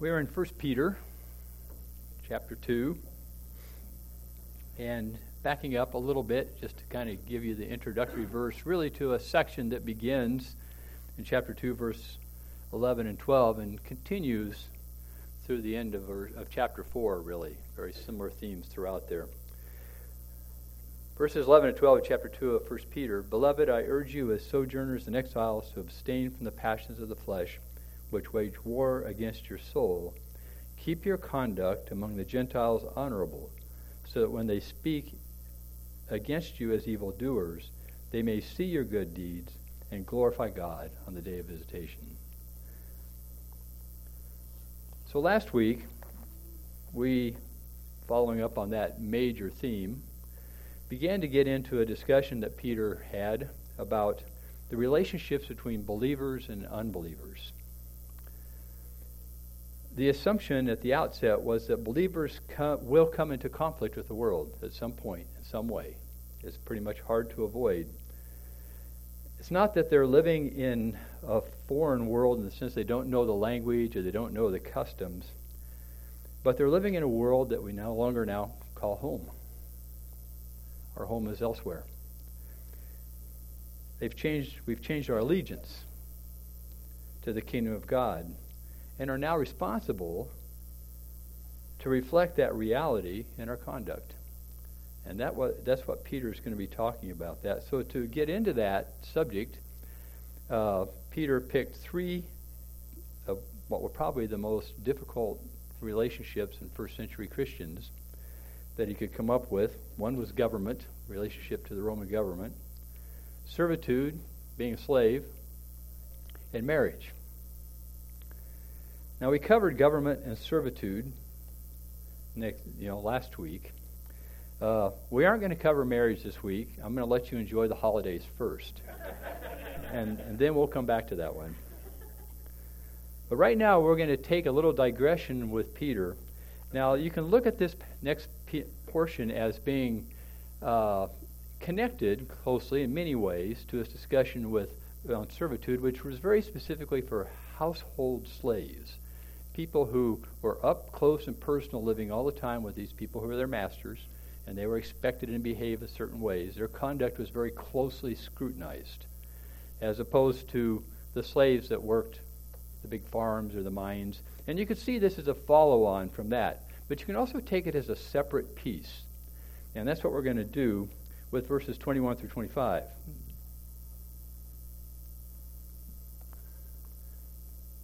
We are in 1 Peter chapter 2. And backing up a little bit, just to kind of give you the introductory verse, really to a section that begins in chapter 2, verse 11 and 12, and continues through the end of, of chapter 4, really. Very similar themes throughout there. Verses 11 and 12 of chapter 2 of 1 Peter Beloved, I urge you as sojourners and exiles to abstain from the passions of the flesh, which wage war against your soul. Keep your conduct among the Gentiles honorable so that when they speak against you as evildoers, they may see your good deeds and glorify God on the day of visitation. So last week, we, following up on that major theme, began to get into a discussion that Peter had about the relationships between believers and unbelievers the assumption at the outset was that believers come, will come into conflict with the world at some point, in some way. It's pretty much hard to avoid. It's not that they're living in a foreign world in the sense they don't know the language or they don't know the customs, but they're living in a world that we no longer now call home. Our home is elsewhere. They've changed, we've changed our allegiance to the kingdom of God and are now responsible to reflect that reality in our conduct. And that that's what Peter is going to be talking about. That so to get into that subject, uh, Peter picked three of what were probably the most difficult relationships in first century Christians that he could come up with. One was government, relationship to the Roman government, servitude, being a slave, and marriage. Now we covered government and servitude next, you know, last week. Uh, we aren't going to cover marriage this week. I'm going to let you enjoy the holidays first, and, and then we'll come back to that one. But right now we're going to take a little digression with Peter. Now you can look at this next p- portion as being uh, connected closely in many ways to his discussion with on servitude, which was very specifically for household slaves people who were up close and personal living all the time with these people who were their masters, and they were expected to behave in certain ways. Their conduct was very closely scrutinized, as opposed to the slaves that worked the big farms or the mines. And you could see this as a follow on from that. But you can also take it as a separate piece. And that's what we're going to do with verses 21 through 25.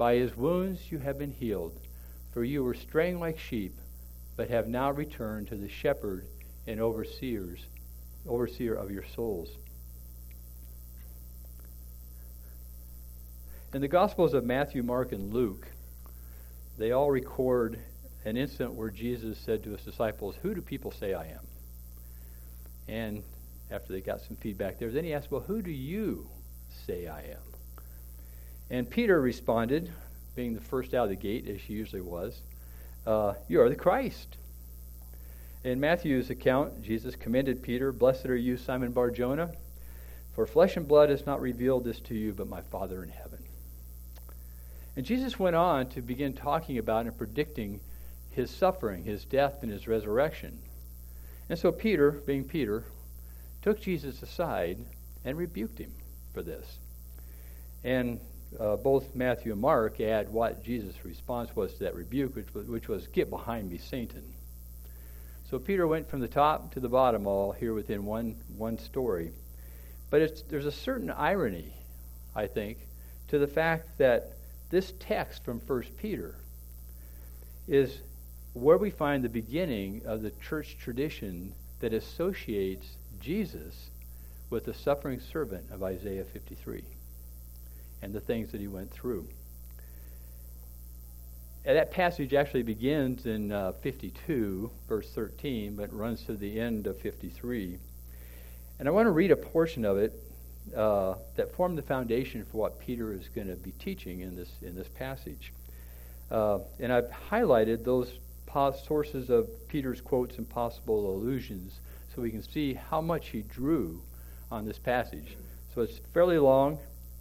By his wounds you have been healed, for you were straying like sheep, but have now returned to the shepherd and overseers, overseer of your souls. In the Gospels of Matthew, Mark, and Luke, they all record an incident where Jesus said to his disciples, Who do people say I am? And after they got some feedback there, then he asked, Well, who do you say I am? And Peter responded, being the first out of the gate, as he usually was, uh, You are the Christ. In Matthew's account, Jesus commended Peter, Blessed are you, Simon Barjona, for flesh and blood has not revealed this to you, but my Father in heaven. And Jesus went on to begin talking about and predicting his suffering, his death, and his resurrection. And so Peter, being Peter, took Jesus aside and rebuked him for this. And uh, both Matthew and Mark add what Jesus' response was to that rebuke, which was, which was, Get behind me, Satan. So Peter went from the top to the bottom all here within one, one story. But there's a certain irony, I think, to the fact that this text from 1 Peter is where we find the beginning of the church tradition that associates Jesus with the suffering servant of Isaiah 53 and the things that he went through. that passage actually begins in uh, 52, verse 13, but runs to the end of 53. And I want to read a portion of it uh, that formed the foundation for what Peter is going to be teaching in this in this passage. Uh, and I've highlighted those pos- sources of Peter's quotes and possible allusions so we can see how much he drew on this passage. So it's fairly long,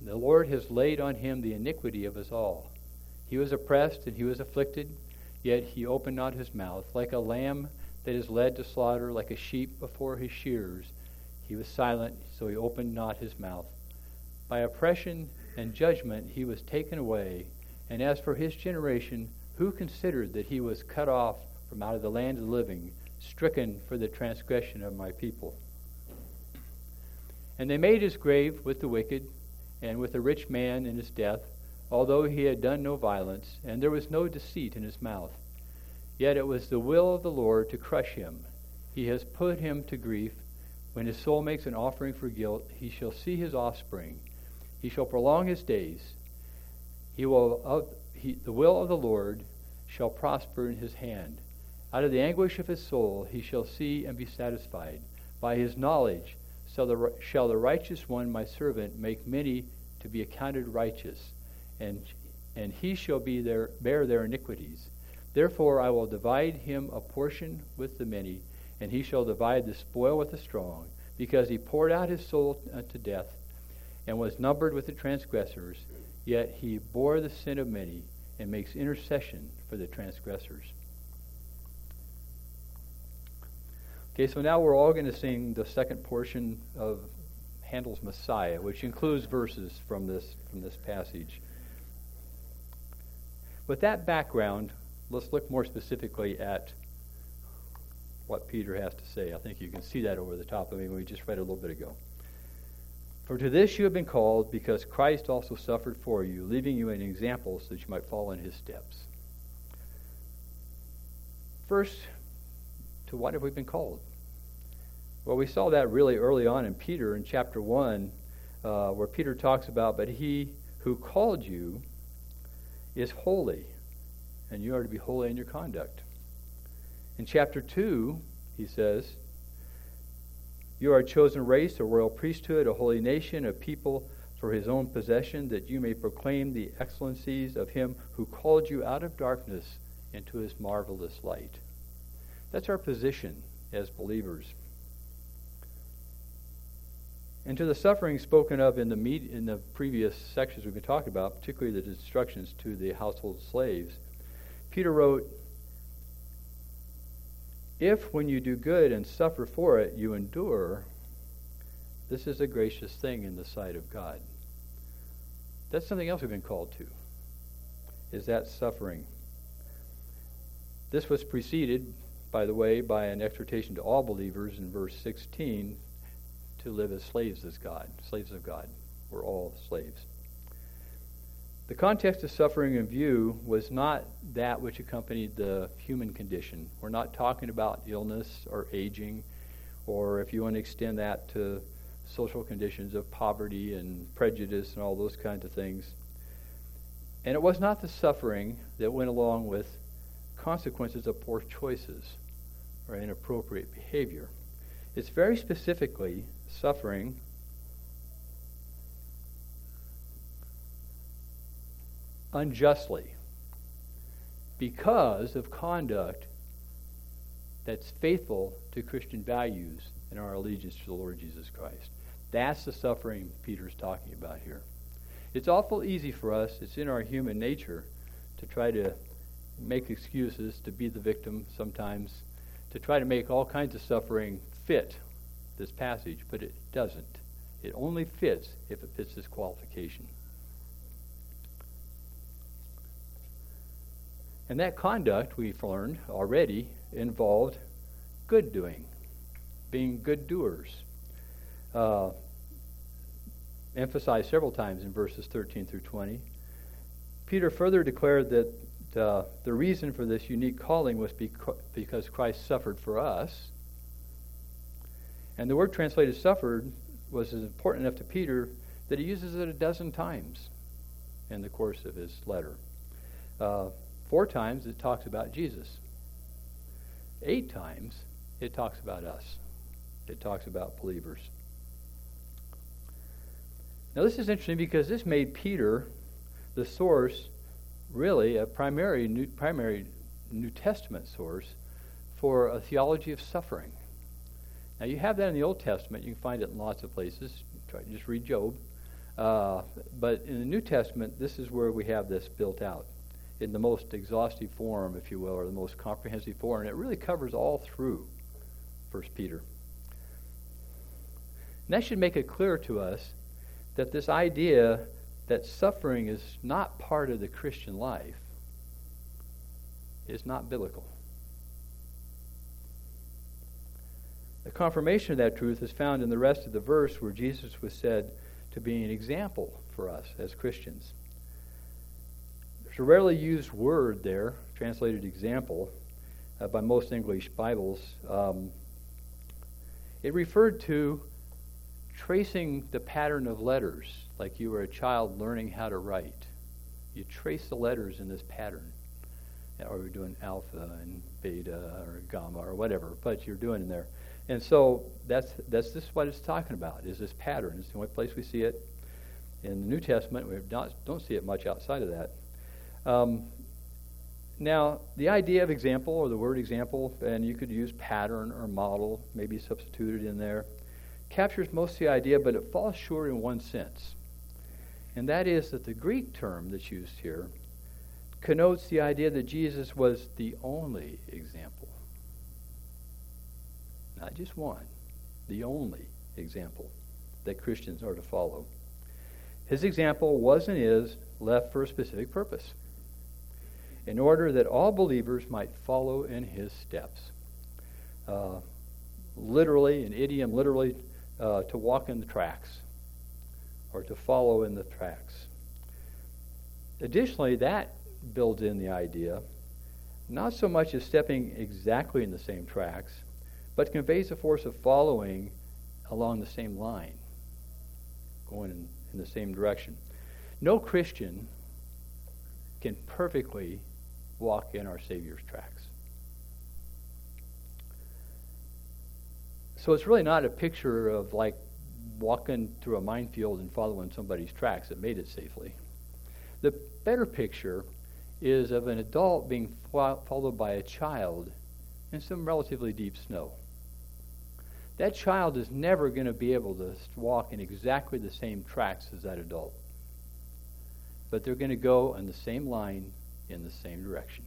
The Lord has laid on him the iniquity of us all. He was oppressed and he was afflicted Yet he opened not his mouth. Like a lamb that is led to slaughter, like a sheep before his shearers, he was silent, so he opened not his mouth. By oppression and judgment he was taken away. And as for his generation, who considered that he was cut off from out of the land of the living, stricken for the transgression of my people? And they made his grave with the wicked, and with a rich man in his death although he had done no violence, and there was no deceit in his mouth. Yet it was the will of the Lord to crush him. He has put him to grief. When his soul makes an offering for guilt, he shall see his offspring. He shall prolong his days. He will, of, he, the will of the Lord shall prosper in his hand. Out of the anguish of his soul he shall see and be satisfied. By his knowledge shall the, shall the righteous one, my servant, make many to be accounted righteous and, and he shall be their, bear their iniquities. Therefore I will divide him a portion with the many, and he shall divide the spoil with the strong, because he poured out his soul uh, unto death, and was numbered with the transgressors. Yet he bore the sin of many, and makes intercession for the transgressors. Okay, so now we're all going to sing the second portion of Handel's Messiah, which includes verses from this from this passage. With that background, let's look more specifically at what Peter has to say. I think you can see that over the top of me. when We just read a little bit ago. For to this you have been called, because Christ also suffered for you, leaving you an example so that you might follow in his steps. First, to what have we been called? Well, we saw that really early on in Peter in chapter 1, uh, where Peter talks about, But he who called you is holy, and you are to be holy in your conduct. In chapter 2, he says, You are a chosen race, a royal priesthood, a holy nation, a people for his own possession, that you may proclaim the excellencies of him who called you out of darkness into his marvelous light. That's our position as believers. And to the suffering spoken of in the, med- in the previous sections we've been talking about, particularly the instructions to the household slaves, Peter wrote, If when you do good and suffer for it, you endure, this is a gracious thing in the sight of God. That's something else we've been called to, is that suffering. This was preceded, by the way, by an exhortation to all believers in verse 16 to live as slaves as God, slaves of God. We're all slaves. The context of suffering in view was not that which accompanied the human condition. We're not talking about illness or aging, or if you want to extend that to social conditions of poverty and prejudice and all those kinds of things. And it was not the suffering that went along with consequences of poor choices or inappropriate behavior. It's very specifically suffering unjustly because of conduct that's faithful to Christian values and our allegiance to the Lord Jesus Christ. That's the suffering Peter's talking about here. It's awful easy for us, it's in our human nature to try to make excuses, to be the victim sometimes, to try to make all kinds of suffering fit this passage, but it doesn't. It only fits if it fits this qualification. And that conduct, we've learned already, involved good doing, being good doers. Uh, emphasized several times in verses 13 through 20. Peter further declared that uh, the reason for this unique calling was beca- because Christ suffered for us. And the word translated suffered was as important enough to Peter that he uses it a dozen times in the course of his letter. Uh, four times it talks about Jesus. Eight times it talks about us. It talks about believers. Now, this is interesting because this made Peter the source, really, a primary New, primary New Testament source for a theology of suffering. Now, you have that in the Old Testament. You can find it in lots of places. Try just read Job. Uh, but in the New Testament, this is where we have this built out in the most exhaustive form, if you will, or the most comprehensive form. And it really covers all through First Peter. And that should make it clear to us that this idea that suffering is not part of the Christian life is not biblical. The confirmation of that truth is found in the rest of the verse where Jesus was said to be an example for us as Christians. There's a rarely used word there, translated example, uh, by most English Bibles. Um, it referred to tracing the pattern of letters like you were a child learning how to write. You trace the letters in this pattern. Or you're doing alpha and beta or gamma or whatever, but you're doing in there. And so that's that's this what it's talking about, is this pattern. It's the only place we see it in the New Testament. We not, don't see it much outside of that. Um, now, the idea of example or the word example, and you could use pattern or model, maybe substituted in there, captures most of the idea, but it falls short in one sense and that is that the Greek term that's used here connotes the idea that Jesus was the only example. Not just one, the only example that Christians are to follow. His example was and is left for a specific purpose in order that all believers might follow in his steps. Uh, literally, an idiom literally, uh, to walk in the tracks or to follow in the tracks. Additionally, that builds in the idea not so much as stepping exactly in the same tracks, but conveys the force of following along the same line, going in, in the same direction. No Christian can perfectly walk in our Savior's tracks. So it's really not a picture of like walking through a minefield and following somebody's tracks that made it safely. The better picture is of an adult being followed by a child in some relatively deep snow. That child is never going to be able to walk in exactly the same tracks as that adult. But they're going to go in the same line in the same direction.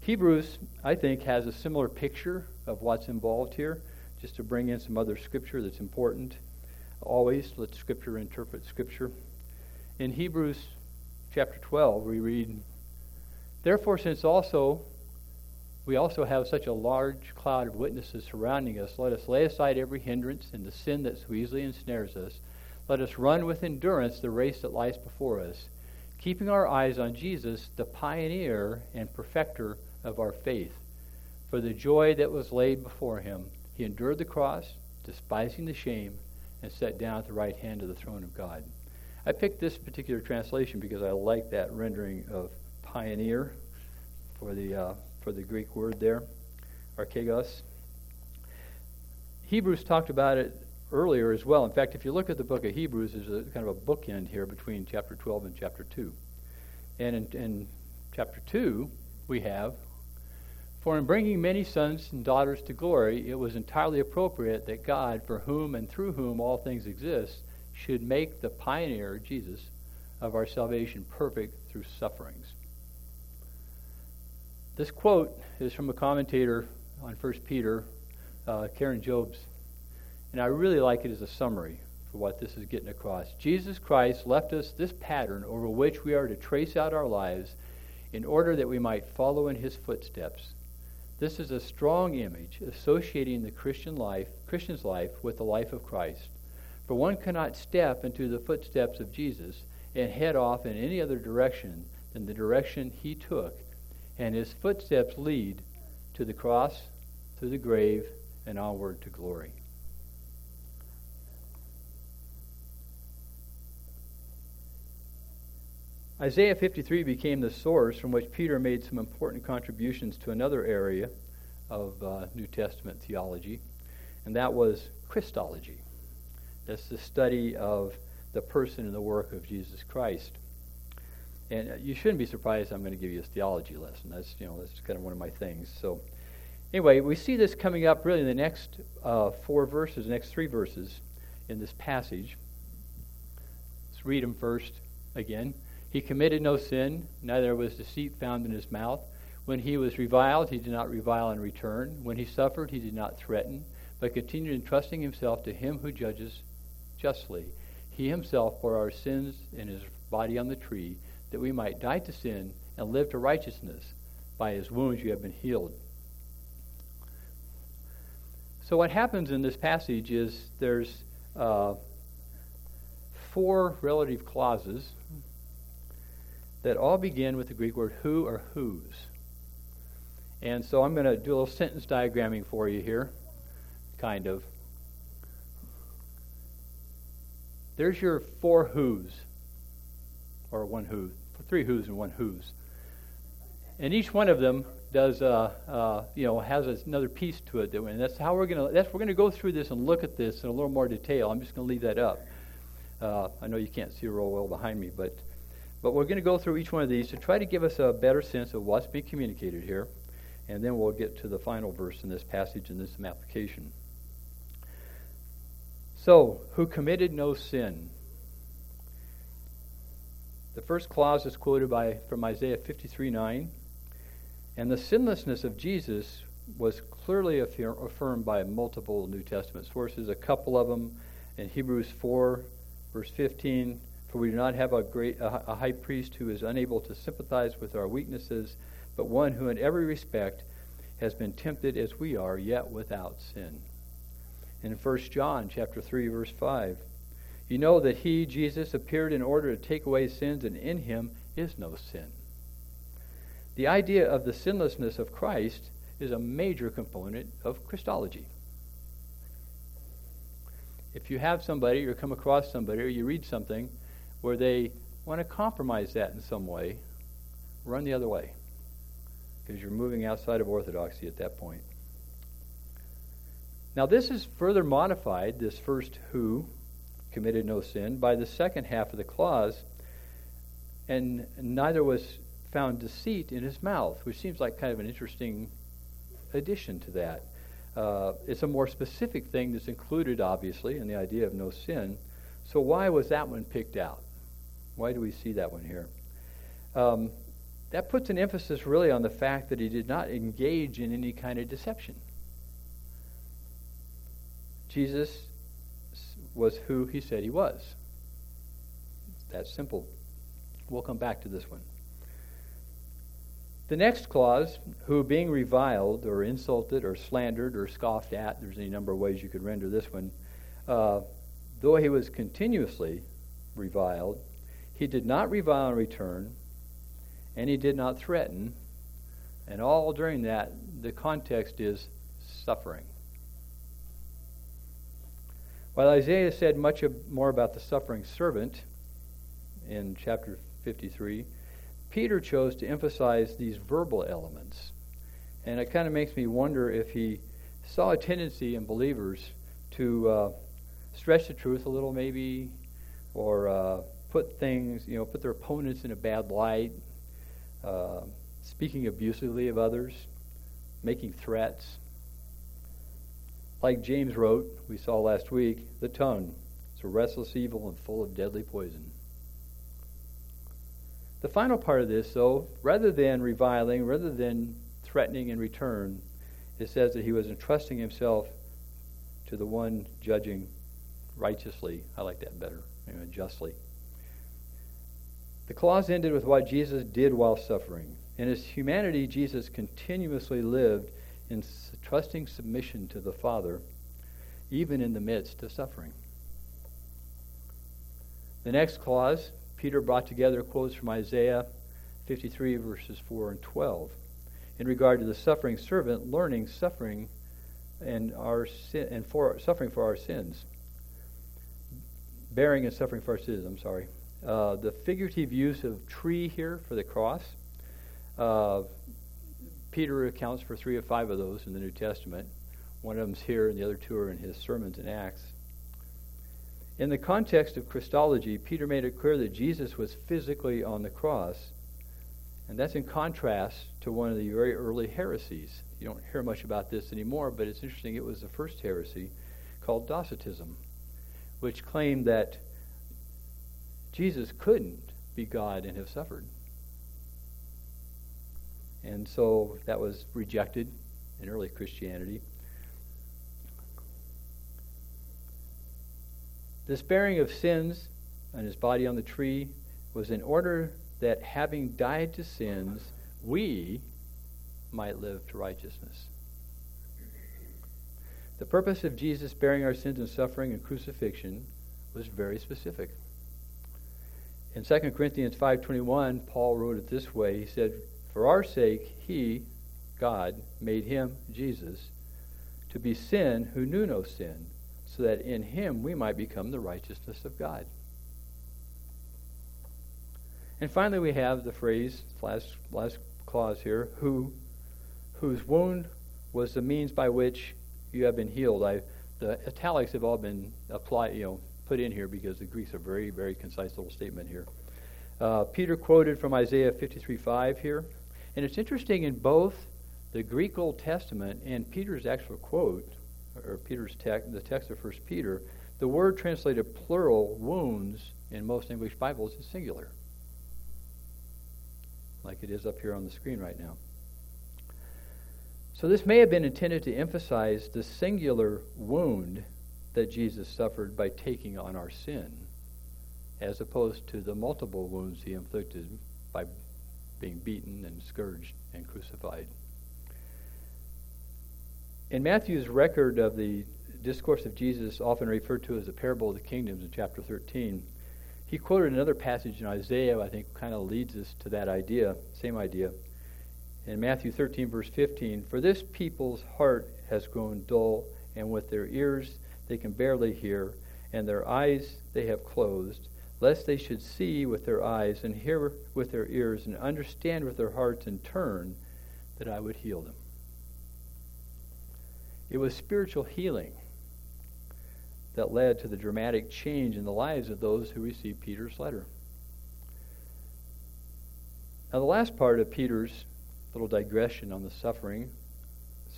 Hebrews, I think, has a similar picture of what's involved here just to bring in some other scripture that's important. Always let scripture interpret scripture. In Hebrews chapter 12, we read, Therefore, since also we also have such a large cloud of witnesses surrounding us, let us lay aside every hindrance and the sin that so easily ensnares us. Let us run with endurance the race that lies before us, keeping our eyes on Jesus, the pioneer and perfecter of our faith. For the joy that was laid before him, he endured the cross, despising the shame, and sat down at the right hand of the throne of God. I picked this particular translation because I like that rendering of pioneer for the uh, for the Greek word there, archegos. Hebrews talked about it earlier as well. In fact, if you look at the book of Hebrews, there's a kind of a bookend here between chapter 12 and chapter 2. And in, in chapter 2, we have for in bringing many sons and daughters to glory, it was entirely appropriate that God, for whom and through whom all things exist, should make the pioneer, Jesus, of our salvation perfect through sufferings. This quote is from a commentator on 1 Peter, uh, Karen Jobes, and I really like it as a summary for what this is getting across. Jesus Christ left us this pattern over which we are to trace out our lives in order that we might follow in his footsteps. This is a strong image associating the Christian life, Christian's life with the life of Christ. For one cannot step into the footsteps of Jesus and head off in any other direction than the direction he took, and his footsteps lead to the cross, to the grave, and onward to glory. Isaiah 53 became the source from which Peter made some important contributions to another area of uh, New Testament theology, and that was Christology. That's the study of the person and the work of Jesus Christ. And you shouldn't be surprised I'm going to give you a theology lesson. That's, you know, that's kind of one of my things. So, anyway, we see this coming up really in the next uh, four verses, the next three verses in this passage. Let's read them first again. He committed no sin, neither was deceit found in his mouth. When he was reviled, he did not revile in return. When he suffered, he did not threaten, but continued entrusting himself to him who judges justly. He himself bore our sins in his body on the tree, that we might die to sin and live to righteousness. By his wounds you have been healed. So, what happens in this passage is there's uh, four relative clauses that all begin with the Greek word who or whose. And so I'm going to do a little sentence diagramming for you here, kind of. There's your four who's, or one who, three who's and one who's. And each one of them does, uh, uh, you know, has another piece to it. And that's how we're going to, that's, we're going to go through this and look at this in a little more detail. I'm just going to leave that up. Uh, I know you can't see real well behind me, but but we're going to go through each one of these to try to give us a better sense of what's being communicated here, and then we'll get to the final verse in this passage and this application. So, who committed no sin? The first clause is quoted by from Isaiah 53 9. And the sinlessness of Jesus was clearly affirmed by multiple New Testament sources, a couple of them in Hebrews 4, verse 15, for we do not have a great a high priest who is unable to sympathize with our weaknesses, but one who in every respect has been tempted as we are, yet without sin. In 1 John chapter 3 verse 5, you know that he Jesus appeared in order to take away sins and in him is no sin. The idea of the sinlessness of Christ is a major component of Christology. If you have somebody or come across somebody or you read something where they want to compromise that in some way, run the other way because you're moving outside of orthodoxy at that point. Now, this is further modified, this first who committed no sin, by the second half of the clause, and neither was found deceit in his mouth, which seems like kind of an interesting addition to that. Uh, it's a more specific thing that's included, obviously, in the idea of no sin. So, why was that one picked out? Why do we see that one here? Um, that puts an emphasis really on the fact that he did not engage in any kind of deception. Jesus was who he said he was. That simple. We'll come back to this one. The next clause, who being reviled or insulted or slandered or scoffed at, there's any number of ways you could render this one, uh, though he was continuously reviled, he did not revile in return, and he did not threaten. And all during that, the context is suffering. While Isaiah said much more about the suffering servant in chapter 53, Peter chose to emphasize these verbal elements. And it kind of makes me wonder if he saw a tendency in believers to uh, stretch the truth a little, maybe, or uh, put things, you know, put their opponents in a bad light, uh, speaking abusively of others, making threats. Like James wrote, we saw last week, the tongue is a restless evil and full of deadly poison. The final part of this, though, rather than reviling, rather than threatening in return, it says that he was entrusting himself to the one judging righteously. I like that better, know, justly. The clause ended with what Jesus did while suffering. In his humanity, Jesus continuously lived in trusting submission to the Father, even in the midst of suffering. The next clause, Peter brought together quotes from Isaiah 53, verses 4 and 12, in regard to the suffering servant learning suffering and our sin, and for suffering for our sins, bearing and suffering for our sins. I'm sorry. Uh, the figurative use of tree here for the cross. Uh, Peter accounts for three or five of those in the New Testament. One of them's here, and the other two are in his sermons in Acts. In the context of Christology, Peter made it clear that Jesus was physically on the cross, and that's in contrast to one of the very early heresies. You don't hear much about this anymore, but it's interesting. It was the first heresy called Docetism, which claimed that Jesus couldn't be God and have suffered. And so that was rejected in early Christianity. This bearing of sins and his body on the tree was in order that having died to sins, we might live to righteousness. The purpose of Jesus bearing our sins and suffering and crucifixion was very specific. In 2 Corinthians 5:21, Paul wrote it this way. He said, "For our sake he, God, made him, Jesus, to be sin who knew no sin, so that in him we might become the righteousness of God." And finally, we have the phrase, last, last clause here, who, whose wound was the means by which you have been healed. I, the italics have all been applied, you know, put in here because the Greek's a very, very concise little statement here. Uh, Peter quoted from Isaiah 53:5 here, and it's interesting in both the Greek Old Testament and Peter's actual quote, or Peter's text, the text of First Peter, the word translated plural wounds in most English Bibles is singular like it is up here on the screen right now. So this may have been intended to emphasize the singular wound that Jesus suffered by taking on our sin, as opposed to the multiple wounds he inflicted by being beaten and scourged and crucified. In Matthew's record of the discourse of Jesus, often referred to as the parable of the kingdoms in chapter 13, he quoted another passage in Isaiah, I think kind of leads us to that idea, same idea. In Matthew 13, verse 15, For this people's heart has grown dull, and with their ears they can barely hear, and their eyes they have closed, lest they should see with their eyes, and hear with their ears, and understand with their hearts, and turn, that I would heal them. It was spiritual healing that led to the dramatic change in the lives of those who received Peter's letter. Now, the last part of Peter's little digression on the suffering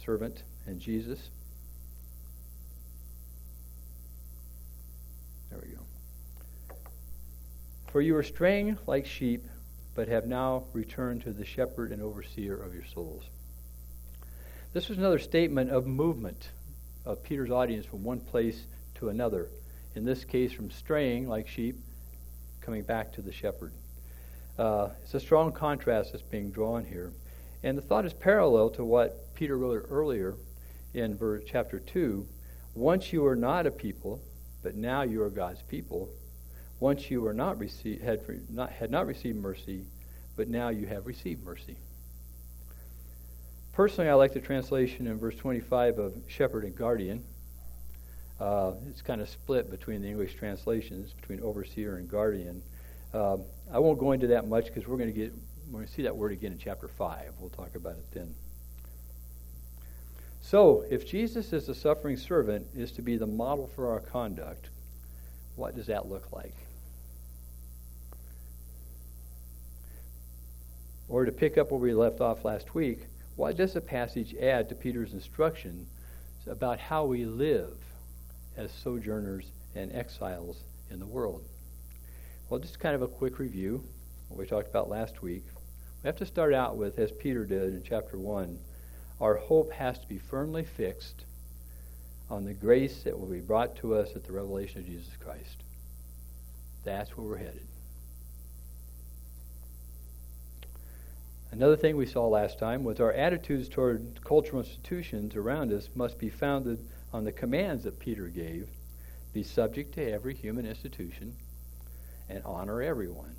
servant and Jesus. There we go. For you were straying like sheep, but have now returned to the shepherd and overseer of your souls. This was another statement of movement of Peter's audience from one place to another. In this case, from straying like sheep, coming back to the shepherd. Uh, it's a strong contrast that's being drawn here. And the thought is parallel to what Peter wrote earlier in verse, chapter 2. Once you were not a people, but now you are God's people. Once you were not received, had, not, had not received mercy, but now you have received mercy. Personally, I like the translation in verse 25 of shepherd and guardian. Uh, it's kind of split between the English translations, between overseer and guardian. Uh, I won't go into that much because we're going to get we're going to see that word again in chapter five. We'll talk about it then. So, if Jesus as the suffering servant is to be the model for our conduct, what does that look like? Or to pick up where we left off last week, what does the passage add to Peter's instruction about how we live as sojourners and exiles in the world. Well, just kind of a quick review, what we talked about last week. We have to start out with, as Peter did in chapter 1, our hope has to be firmly fixed on the grace that will be brought to us at the revelation of Jesus Christ. That's where we're headed. Another thing we saw last time was our attitudes toward cultural institutions around us must be founded on the commands that Peter gave be subject to every human institution and honor everyone.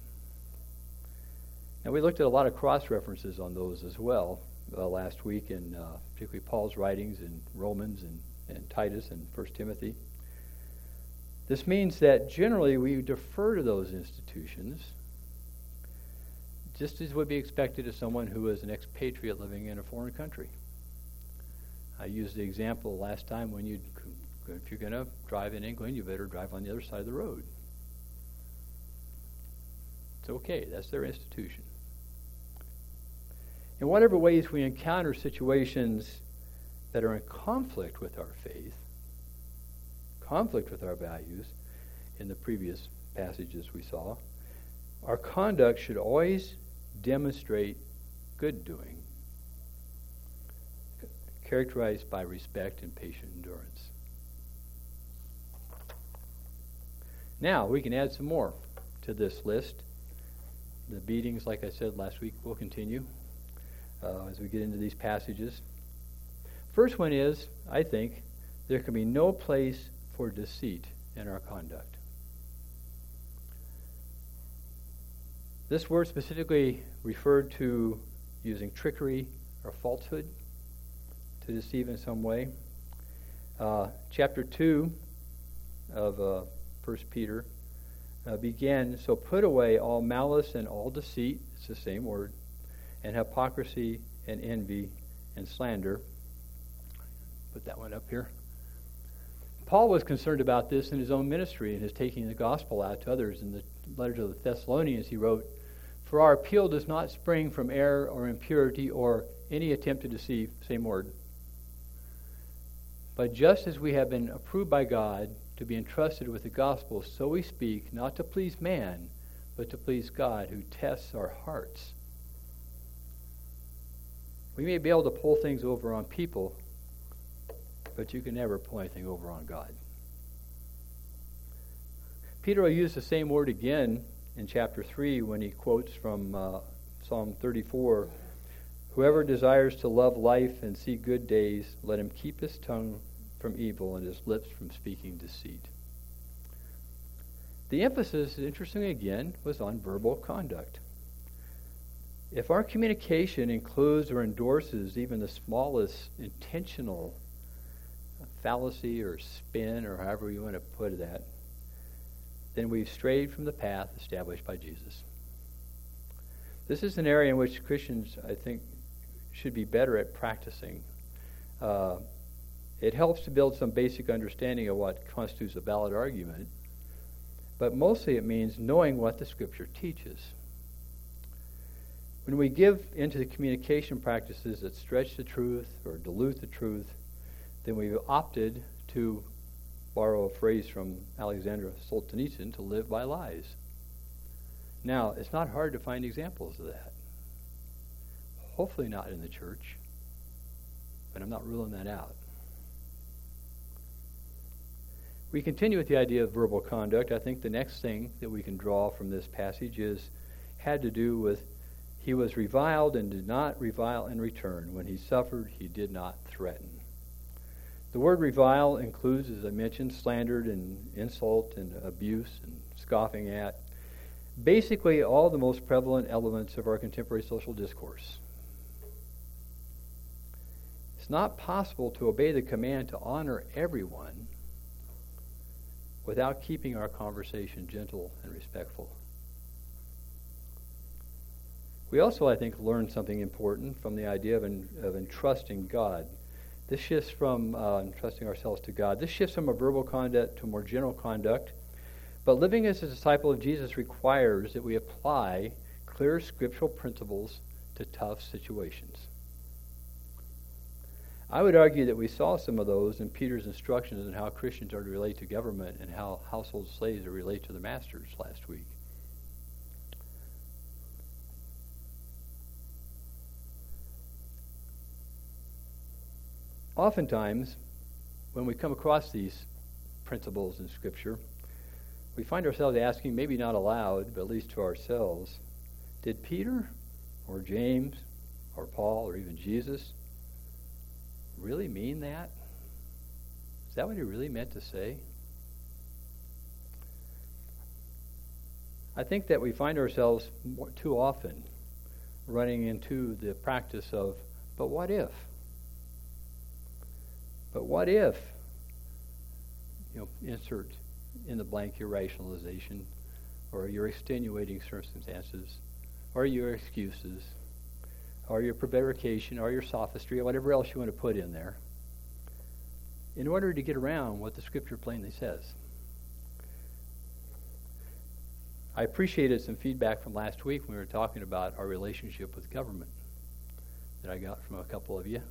Now, we looked at a lot of cross references on those as well uh, last week, in uh, particularly Paul's writings in Romans and, and Titus and 1 Timothy. This means that generally we defer to those institutions just as would be expected of someone who is an expatriate living in a foreign country. I used the example last time when you, if you're going to drive in England, you better drive on the other side of the road. It's okay. That's their institution. In whatever ways we encounter situations that are in conflict with our faith, conflict with our values, in the previous passages we saw, our conduct should always demonstrate good doing, characterized by respect and patient endurance. Now, we can add some more to this list. The beatings, like I said last week, will continue uh, as we get into these passages. First one is, I think, there can be no place for deceit in our conduct. This word specifically referred to using trickery or falsehood to deceive in some way. Uh, chapter 2 of uh, 1 Peter uh, began, So put away all malice and all deceit, it's the same word, and hypocrisy and envy and slander. Put that one up here. Paul was concerned about this in his own ministry and his taking the gospel out to others. In the letter to the Thessalonians, he wrote, For our appeal does not spring from error or impurity or any attempt to deceive, same word. But just as we have been approved by God to be entrusted with the gospel, so we speak, not to please man, but to please God who tests our hearts. We may be able to pull things over on people, but you can never pull anything over on God. Peter will use the same word again in chapter 3 when he quotes from uh, Psalm 34 Whoever desires to love life and see good days, let him keep his tongue from evil and his lips from speaking deceit. The emphasis, interestingly again, was on verbal conduct. If our communication includes or endorses even the smallest intentional fallacy or spin or however you want to put that, then we've strayed from the path established by Jesus. This is an area in which Christians, I think, should be better at practicing. Uh, it helps to build some basic understanding of what constitutes a valid argument, but mostly it means knowing what the Scripture teaches. When we give into the communication practices that stretch the truth or dilute the truth, then we've opted to borrow a phrase from Alexander Solzhenitsyn to live by lies. Now, it's not hard to find examples of that. Hopefully, not in the church, but I'm not ruling that out. We continue with the idea of verbal conduct. I think the next thing that we can draw from this passage is had to do with he was reviled and did not revile in return. When he suffered, he did not threaten. The word revile includes, as I mentioned, slandered and insult and abuse and scoffing at. Basically, all the most prevalent elements of our contemporary social discourse. It's not possible to obey the command to honor everyone without keeping our conversation gentle and respectful. We also, I think, learn something important from the idea of, of entrusting God. This shifts from uh, entrusting ourselves to God. This shifts from a verbal conduct to a more general conduct. But living as a disciple of Jesus requires that we apply clear scriptural principles to tough situations. I would argue that we saw some of those in Peter's instructions on how Christians are to relate to government and how household slaves are to relate to their masters last week. Oftentimes, when we come across these principles in Scripture, we find ourselves asking, maybe not aloud, but at least to ourselves, did Peter or James or Paul or even Jesus really mean that? Is that what he really meant to say? I think that we find ourselves too often running into the practice of, but what if? But what if? You know, insert in the blank your rationalization or your extenuating circumstances or your excuses or your prevarication or your sophistry or whatever else you want to put in there in order to get around what the scripture plainly says. I appreciated some feedback from last week when we were talking about our relationship with government that I got from a couple of you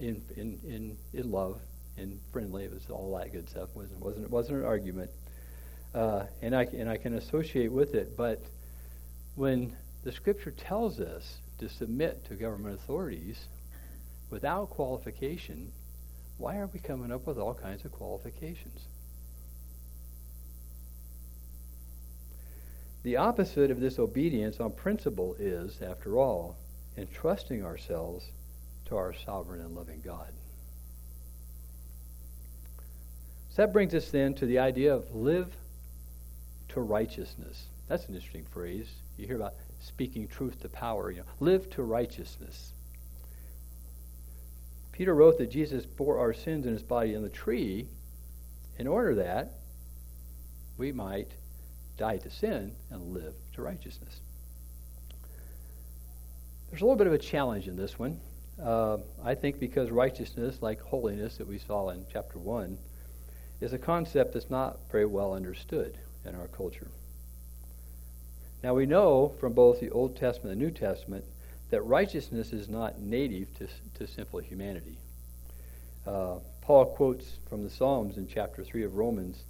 in in in, in love and friendly. It was all that good stuff. wasn't wasn't it wasn't an argument, uh, and I and I can associate with it. But when the Scripture tells us to submit to government authorities without qualification, why are we coming up with all kinds of qualifications? The opposite of this obedience on principle is, after all, entrusting ourselves to our sovereign and loving God. So that brings us then to the idea of live to righteousness. That's an interesting phrase. You hear about speaking truth to power. You know, live to righteousness. Peter wrote that Jesus bore our sins in his body on the tree in order that we might die to sin and live to righteousness. There's a little bit of a challenge in this one. Uh, I think because righteousness, like holiness that we saw in chapter 1, is a concept that's not very well understood in our culture. Now, we know from both the Old Testament and the New Testament that righteousness is not native to, to simple humanity. Uh, Paul quotes from the Psalms in chapter 3 of Romans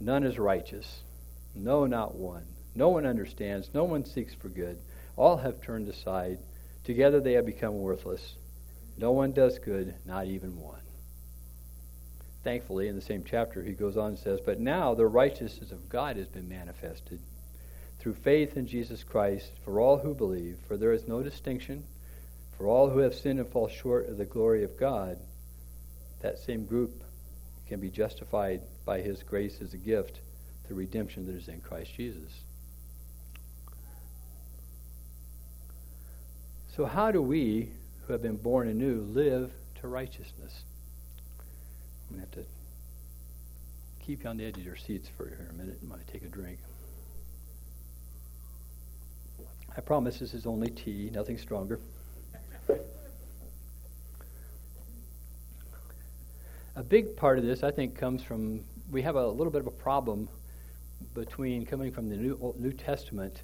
None is righteous, no, not one. No one understands, no one seeks for good. All have turned aside. Together they have become worthless. No one does good, not even one. Thankfully, in the same chapter, he goes on and says, But now the righteousness of God has been manifested through faith in Jesus Christ for all who believe, for there is no distinction. For all who have sinned and fall short of the glory of God, that same group can be justified by his grace as a gift through redemption that is in Christ Jesus. So, how do we, who have been born anew, live to righteousness? I'm going to have to keep you on the edge of your seats for a minute. I might take a drink. I promise this is only tea, nothing stronger. a big part of this, I think, comes from we have a little bit of a problem between coming from the New, New Testament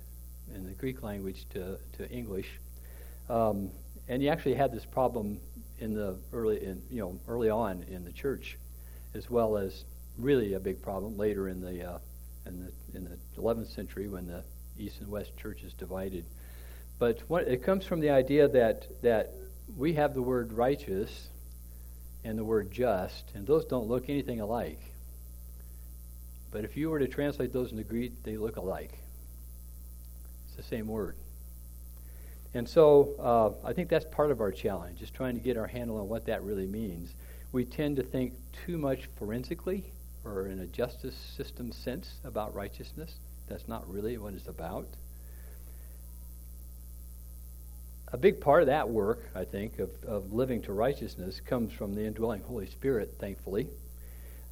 in the Greek language to, to English. Um, and you actually had this problem in the early, in, you know, early on in the church, as well as really a big problem later in the, uh, in the, in the 11th century when the East and West churches divided. But what, it comes from the idea that, that we have the word righteous and the word just, and those don't look anything alike. But if you were to translate those into Greek, they look alike. It's the same word. And so uh, I think that's part of our challenge, is trying to get our handle on what that really means. We tend to think too much forensically or in a justice system sense about righteousness. That's not really what it's about. A big part of that work, I think, of, of living to righteousness comes from the indwelling Holy Spirit, thankfully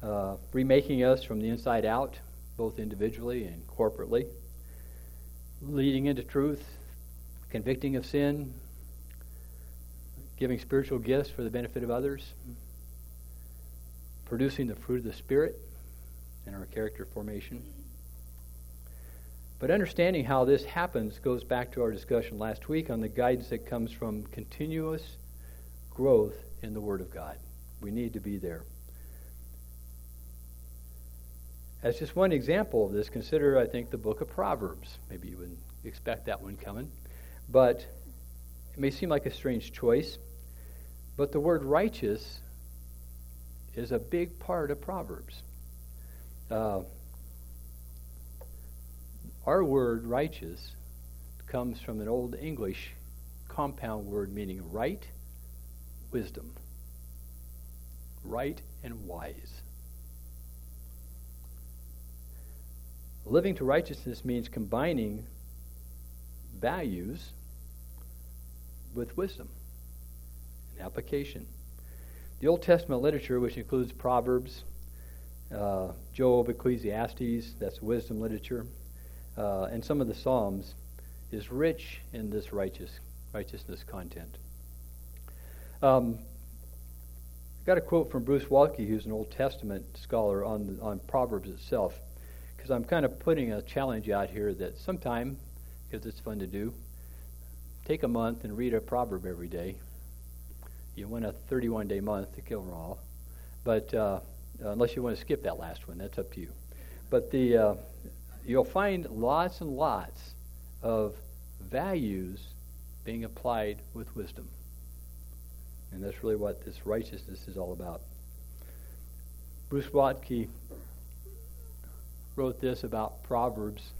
uh, remaking us from the inside out, both individually and corporately, leading into truth, convicting of sin, giving spiritual gifts for the benefit of others, producing the fruit of the Spirit in our character formation. But understanding how this happens goes back to our discussion last week on the guidance that comes from continuous growth in the Word of God. We need to be there. As just one example of this, consider, I think, the book of Proverbs. Maybe you wouldn't expect that one coming. But it may seem like a strange choice. But the word righteous is a big part of Proverbs. Uh, our word righteous comes from an old English compound word meaning right, wisdom. Right and wise. Living to righteousness means combining values with wisdom and application. The Old Testament literature, which includes Proverbs, uh, Job, Ecclesiastes, that's wisdom literature, uh, and some of the Psalms, is rich in this righteous righteousness content. Um, I got a quote from Bruce Waltke, who's an Old Testament scholar on on Proverbs itself, because I'm kind of putting a challenge out here that sometime, because it's fun to do, take a month and read a proverb every day. You want a 31 day month to kill them all, but uh, unless you want to skip that last one, that's up to you. But the uh, you'll find lots and lots of values being applied with wisdom. And that's really what this righteousness is all about. Bruce Waltke wrote this about Proverbs.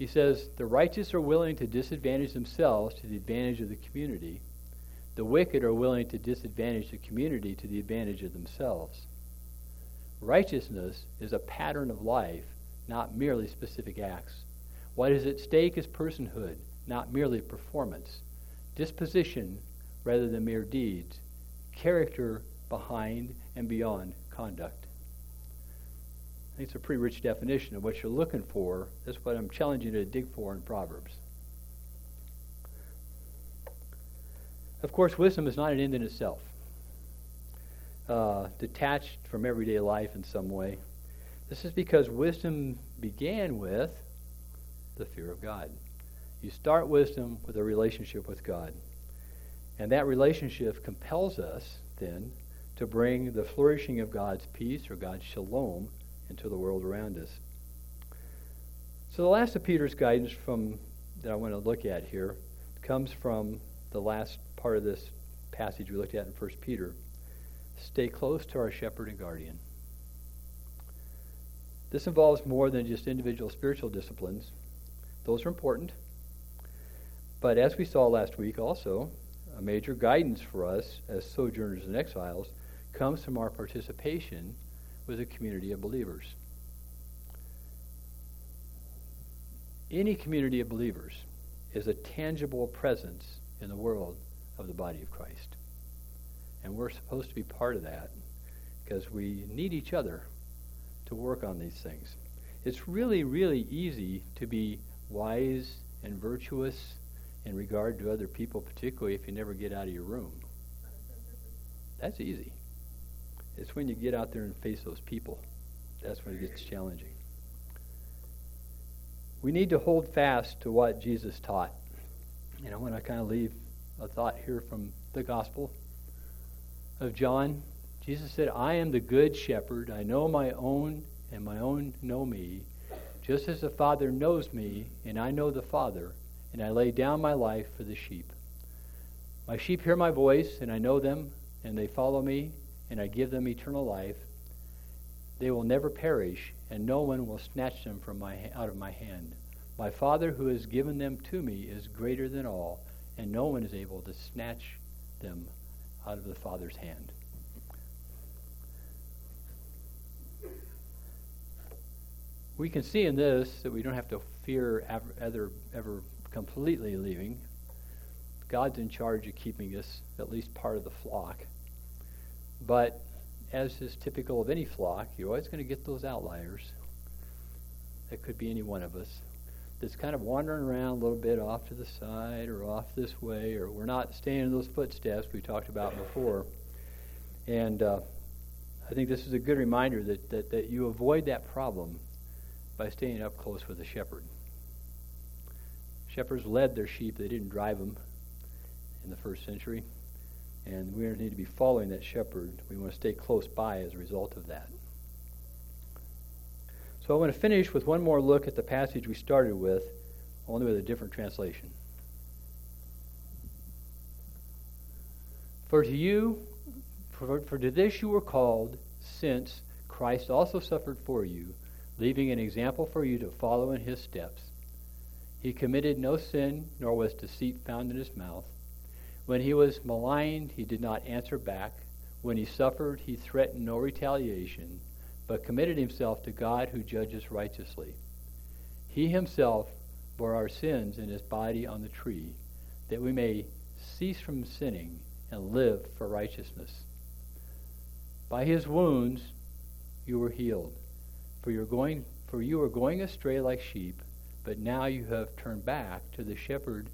He says, The righteous are willing to disadvantage themselves to the advantage of the community. The wicked are willing to disadvantage the community to the advantage of themselves. Righteousness is a pattern of life, not merely specific acts. What is at stake is personhood, not merely performance, disposition rather than mere deeds, character behind and beyond conduct. It's a pretty rich definition of what you're looking for. That's what I'm challenging you to dig for in Proverbs. Of course, wisdom is not an end in itself, uh, detached from everyday life in some way. This is because wisdom began with the fear of God. You start wisdom with a relationship with God. And that relationship compels us then to bring the flourishing of God's peace or God's shalom into the world around us. So the last of Peter's guidance from that I want to look at here comes from the last part of this passage we looked at in 1 Peter. Stay close to our shepherd and guardian. This involves more than just individual spiritual disciplines. Those are important. But as we saw last week also, a major guidance for us as sojourners and exiles comes from our participation with a community of believers. Any community of believers is a tangible presence in the world of the body of Christ. And we're supposed to be part of that because we need each other to work on these things. It's really, really easy to be wise and virtuous in regard to other people, particularly if you never get out of your room. That's easy. It's when you get out there and face those people. That's when it gets challenging. We need to hold fast to what Jesus taught. And I want to kind of leave a thought here from the Gospel of John. Jesus said, I am the good shepherd. I know my own, and my own know me. Just as the Father knows me, and I know the Father, and I lay down my life for the sheep. My sheep hear my voice, and I know them, and they follow me, and I give them eternal life. They will never perish, and no one will snatch them from my, out of my hand. My Father who has given them to me is greater than all, and no one is able to snatch them out of the Father's hand. We can see in this that we don't have to fear ever, ever, ever completely leaving. God's in charge of keeping us at least part of the flock. But as is typical of any flock, you're always going to get those outliers. That could be any one of us that's kind of wandering around a little bit off to the side or off this way, or we're not staying in those footsteps we talked about before. And uh, I think this is a good reminder that, that, that you avoid that problem by staying up close with the shepherd. Shepherds led their sheep, they didn't drive them in the first century. And we need to be following that shepherd. We want to stay close by as a result of that. So I want to finish with one more look at the passage we started with, only with a different translation. For to you, For, for to this you were called, since Christ also suffered for you, leaving an example for you to follow in his steps. He committed no sin, nor was deceit found in his mouth. When he was maligned, he did not answer back. When he suffered, he threatened no retaliation, but committed himself to God who judges righteously. He himself bore our sins in his body on the tree, that we may cease from sinning and live for righteousness. By his wounds you were healed, for you're going for you were going astray like sheep, but now you have turned back to the shepherd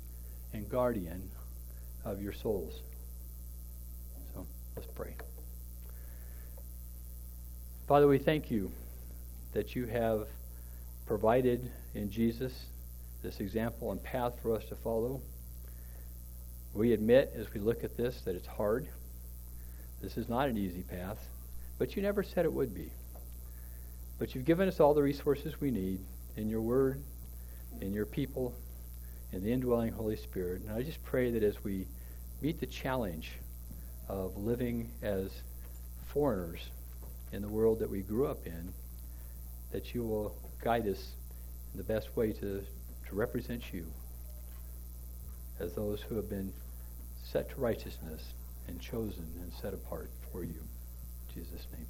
and guardian of your souls. So let's pray. Father, we thank you that you have provided in Jesus this example and path for us to follow. We admit as we look at this that it's hard. This is not an easy path, but you never said it would be. But you've given us all the resources we need in your word, in your people, in the indwelling Holy Spirit. And I just pray that as we meet the challenge of living as foreigners in the world that we grew up in, that you will guide us in the best way to, to represent you as those who have been set to righteousness and chosen and set apart for you. In Jesus' name.